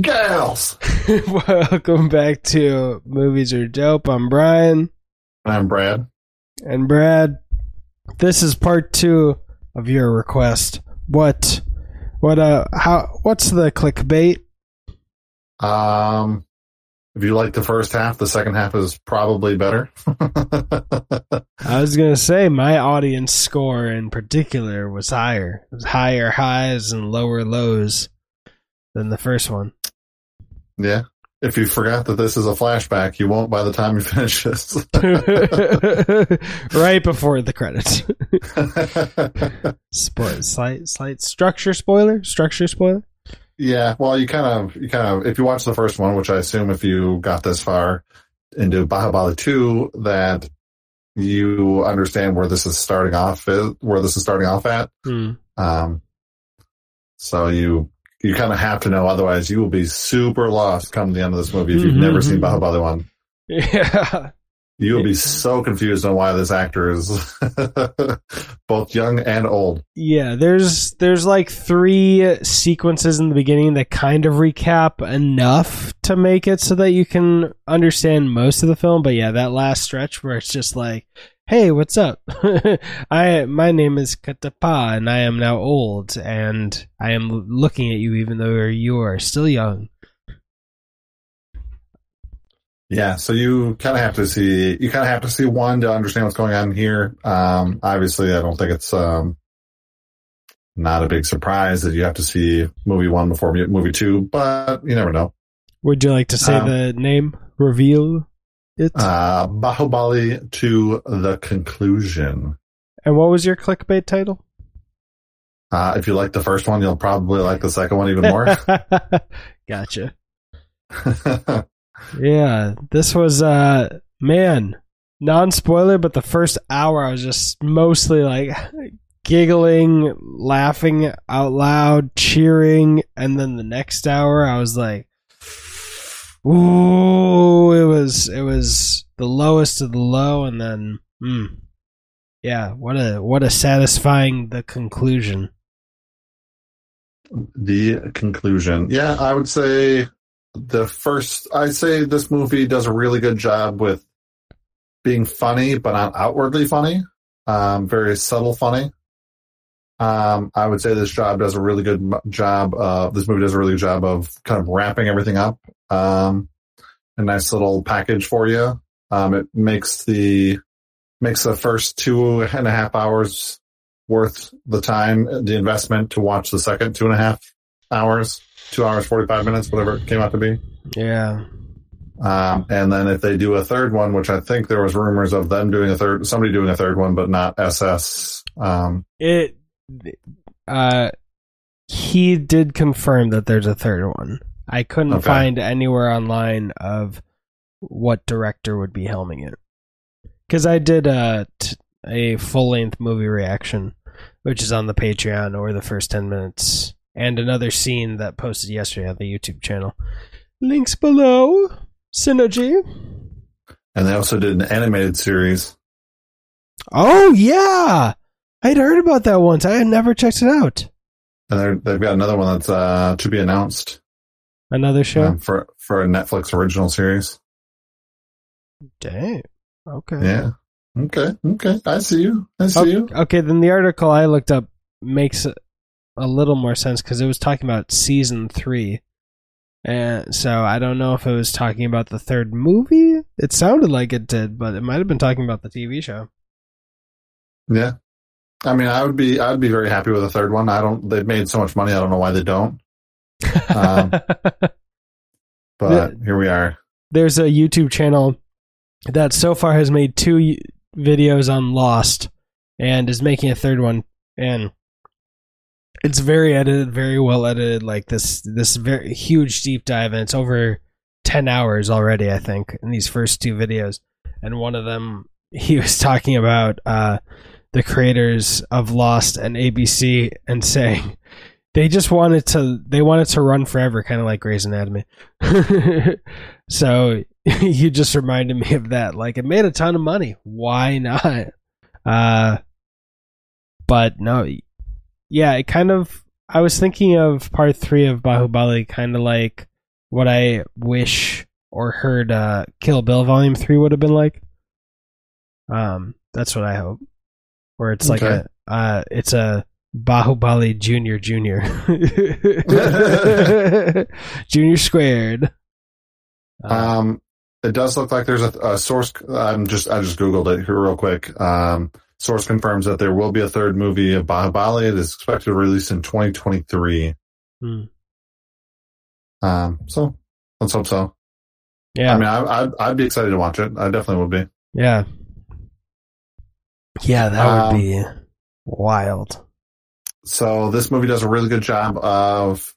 Gals. Welcome back to Movies Are Dope. I'm Brian. I'm Brad. And Brad, this is part two of your request. What, what, uh, how, what's the clickbait? Um, if you like the first half, the second half is probably better. I was gonna say my audience score in particular was higher, it was higher highs and lower lows than the first one. yeah. If you forgot that this is a flashback, you won't by the time you finish this. right before the credits. Spoil, slight, slight structure spoiler. Structure spoiler. yeah. Well, you kind of, you kind of, if you watch the first one, which I assume if you got this far into Bahubali 2, that you understand where this is starting off, where this is starting off at. Hmm. Um, so you you kind of have to know, otherwise you will be super lost come the end of this movie if you've Mhm, never seen. Bahubali one. Yeah. You will be so confused on why this actor is both young and old. Yeah, there's there's like three sequences in the beginning that kind of recap enough to make it so that you can understand most of the film. But yeah, that last stretch where it's just like, "Hey, what's up? I my name is Kattappa, and I am now old, and I am looking at you even though you are still young." Yeah, so you kind of have to see you kind of have to see one to understand what's going on here. Um, obviously, I don't think it's um, not a big surprise that you have to see movie one before movie two, but you never know. Would you like to say Um, the name? Reveal it. Uh, Bahubali 2 the conclusion. and what was your clickbait title? Uh, if you like the first one, you'll probably like the second one even more. gotcha. Yeah, this was uh man, non-spoiler, but the first hour I was just mostly like giggling, laughing out loud, cheering, and then the next hour I was like Ooh, it was it was the lowest of the low and then mm, yeah, what a what a satisfying the conclusion. the conclusion. Yeah, I would say the first, I'd say this movie does a really good job with being funny, but not outwardly funny. Um, very subtle funny. Um, I would say this job does a really good job of, this movie does a really good job of kind of wrapping everything up. Um, a nice little package for you. Um, it makes the, makes the first two and a half hours worth the time, the investment to watch the second two and a half hours, two hours, 45 minutes, whatever it came out to be. Yeah. Um, and then if they do a third one, which I think there was rumors of them doing a third, somebody doing a third one, but not SS. Um, It uh he did confirm that there's a third one. I couldn't Okay. find anywhere online of what director would be helming it. Cuz I did a t- a full-length movie reaction which is on the Patreon or the first 10 minutes and another scene that posted yesterday on the YouTube channel. Links below. Synergy. and they also did an animated series. Oh yeah. I'd heard about that once. I had never checked it out. And they've got another one that's, uh, to be announced Another show. um, for, for a Netflix original series. Dang. Okay. Yeah. Okay. Okay. I see you. I see Oh, you. Okay, then the article I looked up makes a a little more sense because it was talking about season three, and so I don't know if it was talking about the third movie. It sounded like it did, but it might have been talking about the TV show. Yeah. I mean, I would be, I'd be very happy with a third one. I don't, they've made so much money. I don't know why they don't, Um, but here we are. There's a YouTube channel that so far has made two videos on Lost and is making a third one, and it's very edited, very well edited. Like this, this very huge deep dive, and it's over ten hours already. I think in these first two videos, and one of them he was talking about uh, the creators of Lost and ABC and saying they just wanted to they wanted to run forever, kind of like Grey's Anatomy. so you just reminded me of that. Like it made a ton of money. Why not? Uh, but no, yeah, it kind of I was thinking of part three of Bahubali, kind of like what I wish or heard uh, Kill Bill Volume Three would have been like. Um, that's what I hope. Where it's like Okay. a, uh, it's a Bahubali Junior Junior, Junior squared. Uh, Um, it does look like there's a, a source. I'm just I just googled it here real quick. Um, source confirms that there will be a third movie of Bahubali. It is expected to release in 2023. hmm. Um, so let's hope so. Yeah, I mean, I, I'd I'd be excited to watch it. I definitely would be. yeah, yeah. That Um, would be wild. So this movie does a really good job of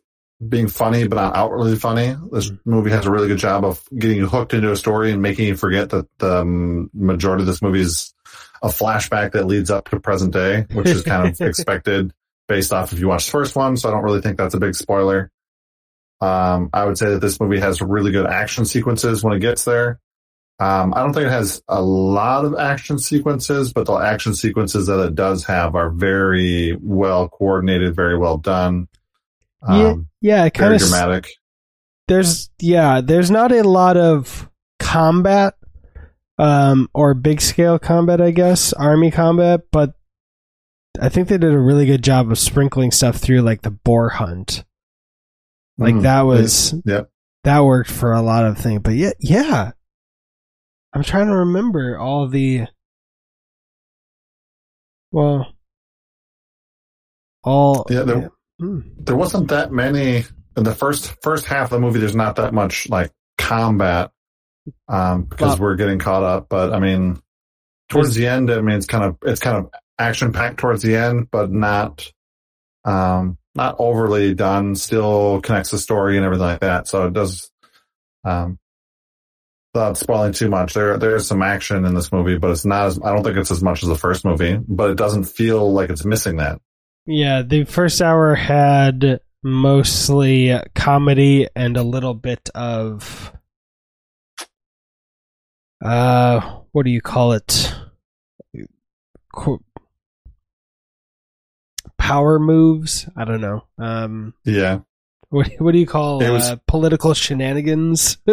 being funny, but not outwardly funny. This movie has a really good job of getting you hooked into a story and making you forget that the um, majority of this movie is a flashback that leads up to present day, which is kind of expected based off if you watch the first one. So I don't really think that's a big spoiler. Um, I would say that this movie has really good action sequences when it gets there. Um, I don't think it has a lot of action sequences, but the action sequences that it does have are very well coordinated, very well done. Um, Yeah, it kind of dramatic. there's yeah there's not a lot of combat um or big scale combat i guess army combat but i think they did a really good job of sprinkling stuff through like the boar hunt like Mm, that was Yep. that worked for a lot of things but yeah yeah i'm trying to remember all the well all Yeah, there- Hmm. There wasn't that many in the first first half of the movie. There's not that much like combat um, because Well- we're getting caught up. But I mean, towards the end, I mean, it's kind of it's kind of action packed towards the end, but not um, not overly done. Still connects the story and everything like that. So it does. Um, without spoiling too much, there there's some action in this movie, but it's not as I don't think it's as much as the first movie. But it doesn't feel like it's missing that. Yeah, the first hour had mostly comedy and a little bit of uh what do you call it? Power moves? I don't know. Um Yeah. What what do you call It was- uh, political shenanigans?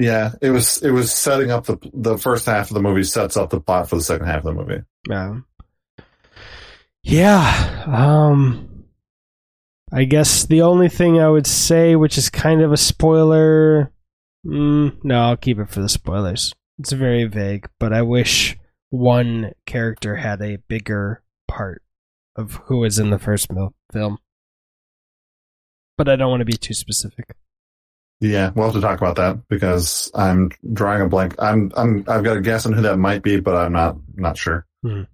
Yeah, it was it was setting up the the first half of the movie sets up the plot for the second half of the movie. Yeah. yeah. Um, I guess the only thing I would say, which is kind of a spoiler, mm, no, I'll keep it for the spoilers. It's very vague, but I wish one character had a bigger part of who was in the first mil- film. But I don't want to be too specific. Yeah, we'll have to talk about that because I'm drawing a blank. I'm I'm I've got a guess on who that might be, but I'm not not sure. Mhm.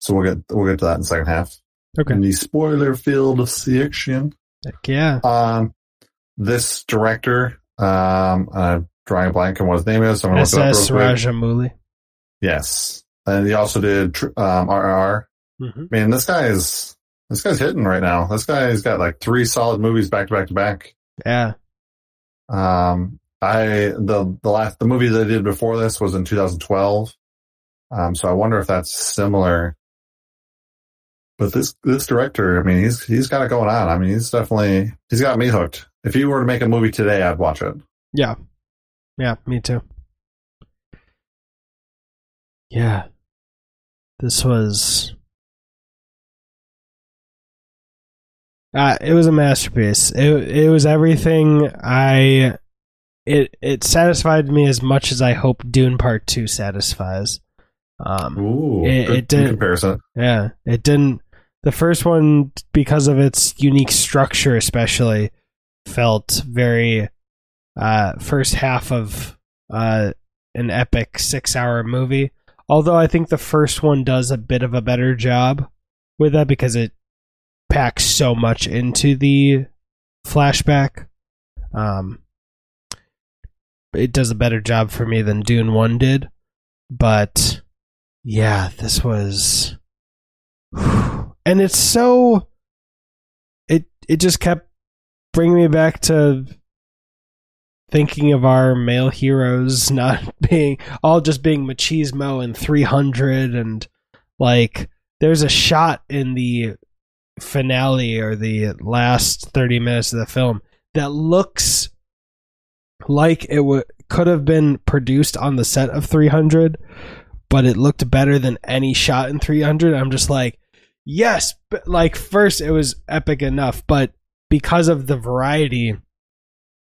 So we'll get we'll get to that in the second half. Okay. In the spoiler filled section. Heck yeah. Um, this director, um, I'm drawing a blank on what his name is. So I'm gonna look it up SS. Rajamouli. Yes, and he also did um, RRR. Mm-hmm. Man, this guy is this guy's hitting right now. This guy's got like three solid movies back to back to back. Yeah. Um, I the the last the movie they did before this was in 2012. Um, so I wonder if that's similar. But this this director, I mean, he's he's got it going on. I mean, he's definitely he's got me hooked. If he were to make a movie today, I'd watch it. Yeah. Yeah, me too. Yeah. This was uh, it was a masterpiece. It it was everything I it it satisfied me as much as I hope Dune Part 2 satisfies. Um Ooh, It- good, it did- good comparison. yeah, it didn't. The first one, because of its unique structure, especially, felt very. Uh, first half of uh, an epic six-hour movie. Although I think the first one does a bit of a better job with that because it packs so much into the flashback. Um, it does a better job for me than Dune One did, but yeah, this was and it's so it it just kept bringing me back to thinking of our male heroes not being all just being machismo and 300 and like there's a shot in the finale or the last 30 minutes of the film that looks like it w- could have been produced on the set of 300 but it looked better than any shot in 300 i'm just like yes but like first it was epic enough but because of the variety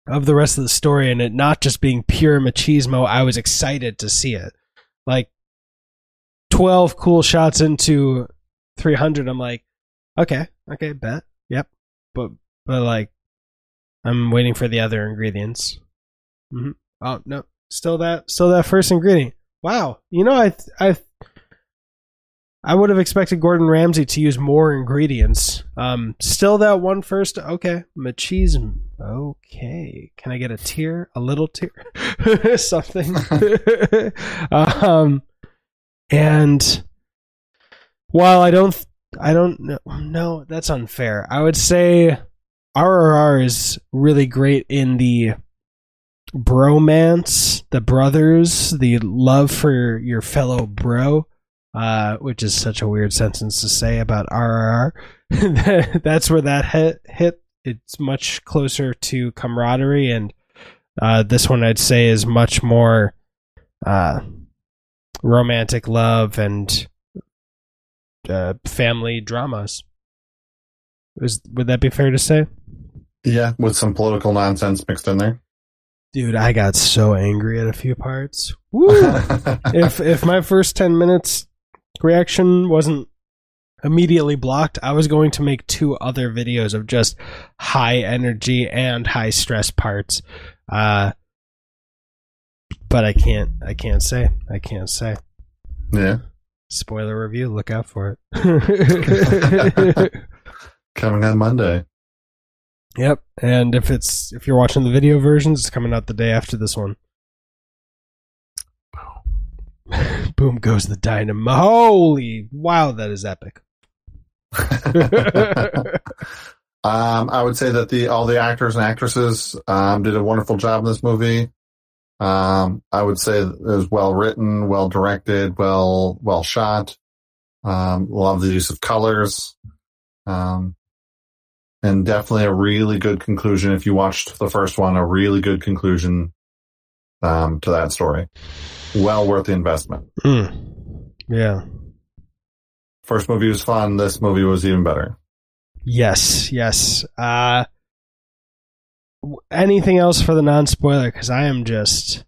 of the rest of the story and it not just being pure machismo i was excited to see it. Like 12 cool shots into 300 i'm like okay okay bet. Yep. But but like i'm waiting for the other ingredients. Hmm oh no. Still that still that first ingredient. Wow. You know i i i would have expected gordon ramsay to use more ingredients. Um still that one first. Okay. Machismo. Okay. Can i get a tear? A little tear? Something. Um and while I don't, I don't know, no, that's unfair. I would say RRR is really great in the bromance, the brothers, the love for your fellow bro, uh, which is such a weird sentence to say about RRR. that's where that hit, hit. It's much closer to camaraderie, and uh, this one I'd say is much more. Uh, romantic love and uh, family dramas. Is would that be fair to say? Yeah, with some political nonsense mixed in there. Dude, I got so angry at a few parts. Woo! if if my first ten minutes reaction wasn't immediately blocked, I was going to make two other videos of just high energy and high stress parts. Uh, but I can't. I can't say. I can't say. yeah. Spoiler review. Look out for it. Coming on Monday. yep. And if it's if you're watching the video versions, it's coming out the day after this one. Boom goes the dynamo. Holy wow, that is epic. um, I would say that the all the actors and actresses um, did a wonderful job in this movie. Um, I would say it was well written, well directed, well well shot. Um, love the use of colors, um, and definitely a really good conclusion. If you watched the first one, a really good conclusion um, to that story. Well worth the investment. Mm. Yeah. First movie was fun. This movie was even better. Yes. Yes. Uh, anything else for the non spoiler? Because I am just,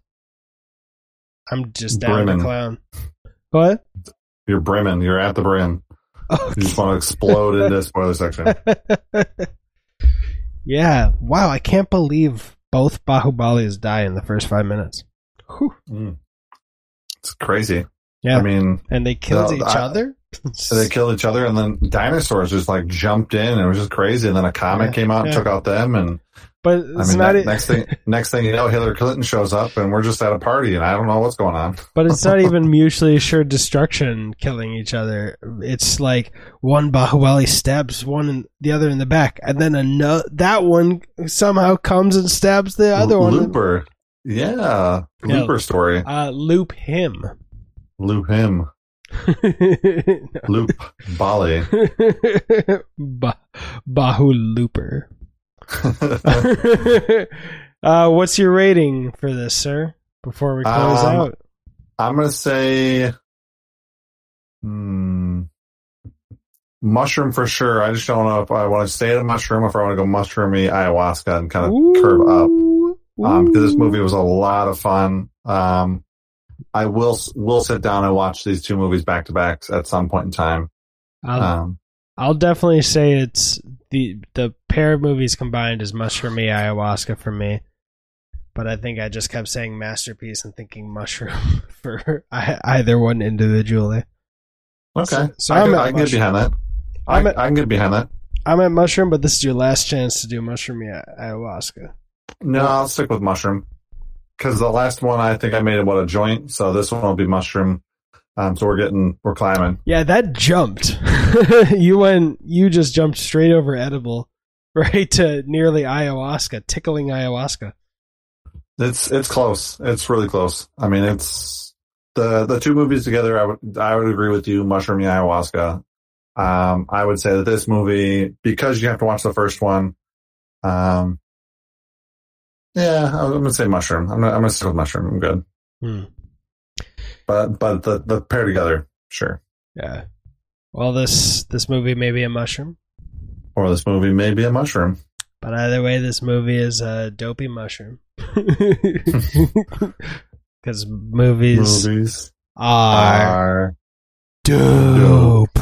I'm just down Brimming. the clown. What? You're brimming. You're at the brim. Oh, You just want to explode into the spoiler section. yeah. Wow. I can't believe both Bahubalis die in the first five minutes. Mm. It's crazy. Yeah. I mean, and they killed No, each I- other. So they killed each other, and then dinosaurs just like jumped in. And it was just crazy. And then a comet Yeah, came out and yeah. took out them. And but I mean, e- next thing, next thing you know, Hillary Clinton shows up, and we're just at a party, and I don't know what's going on. But it's not even mutually assured destruction killing each other. It's like one Bahubali stabs one in the other in the back, and then another that one somehow comes and stabs the other one. Looper, yeah. Looper story. Uh, loop him. Loop him, Loop Bali. ba- Bahu Looper. uh, what's your rating for this, sir? Before we close Um, out, I'm gonna say, hmm, mushroom for sure. I just don't know if I want to stay at a mushroom, or if I want to go mushroomy ayahuasca and kind of curve up. Um, because this movie was a lot of fun. Um, I will will sit down and watch these two movies back to back at some point in time. Um, I'll definitely say it's the the pair of movies combined is mushroomy ayahuasca for me. But I think I just kept saying masterpiece and thinking mushroom for I, either one individually. okay, So- so I, at I can get behind that. I'm at- I can get behind that. I'm at mushroom, but this is your last chance to do mushroomy a- ayahuasca. No, I'll stick with mushroom because the last one I think I made it what a joint, so this one will be mushroom. Um, so we're getting we're climbing. Yeah, that jumped. you went. You just jumped straight over edible, right to nearly ayahuasca, tickling ayahuasca. It's it's close. It's really close. I mean, it's the the two movies together. I would I would agree with you. Mushroom and ayahuasca. Um, I would say that this movie, because you have to watch the first one, um, yeah, I'm gonna say mushroom. I'm gonna, I'm gonna stick with mushroom. I'm good. Hmm. But but the the pair together, sure. Yeah. Well, this this movie may be a mushroom, Or this movie may be a mushroom. but either way, this movie is a dopey mushroom. Because movies Movies are are dope.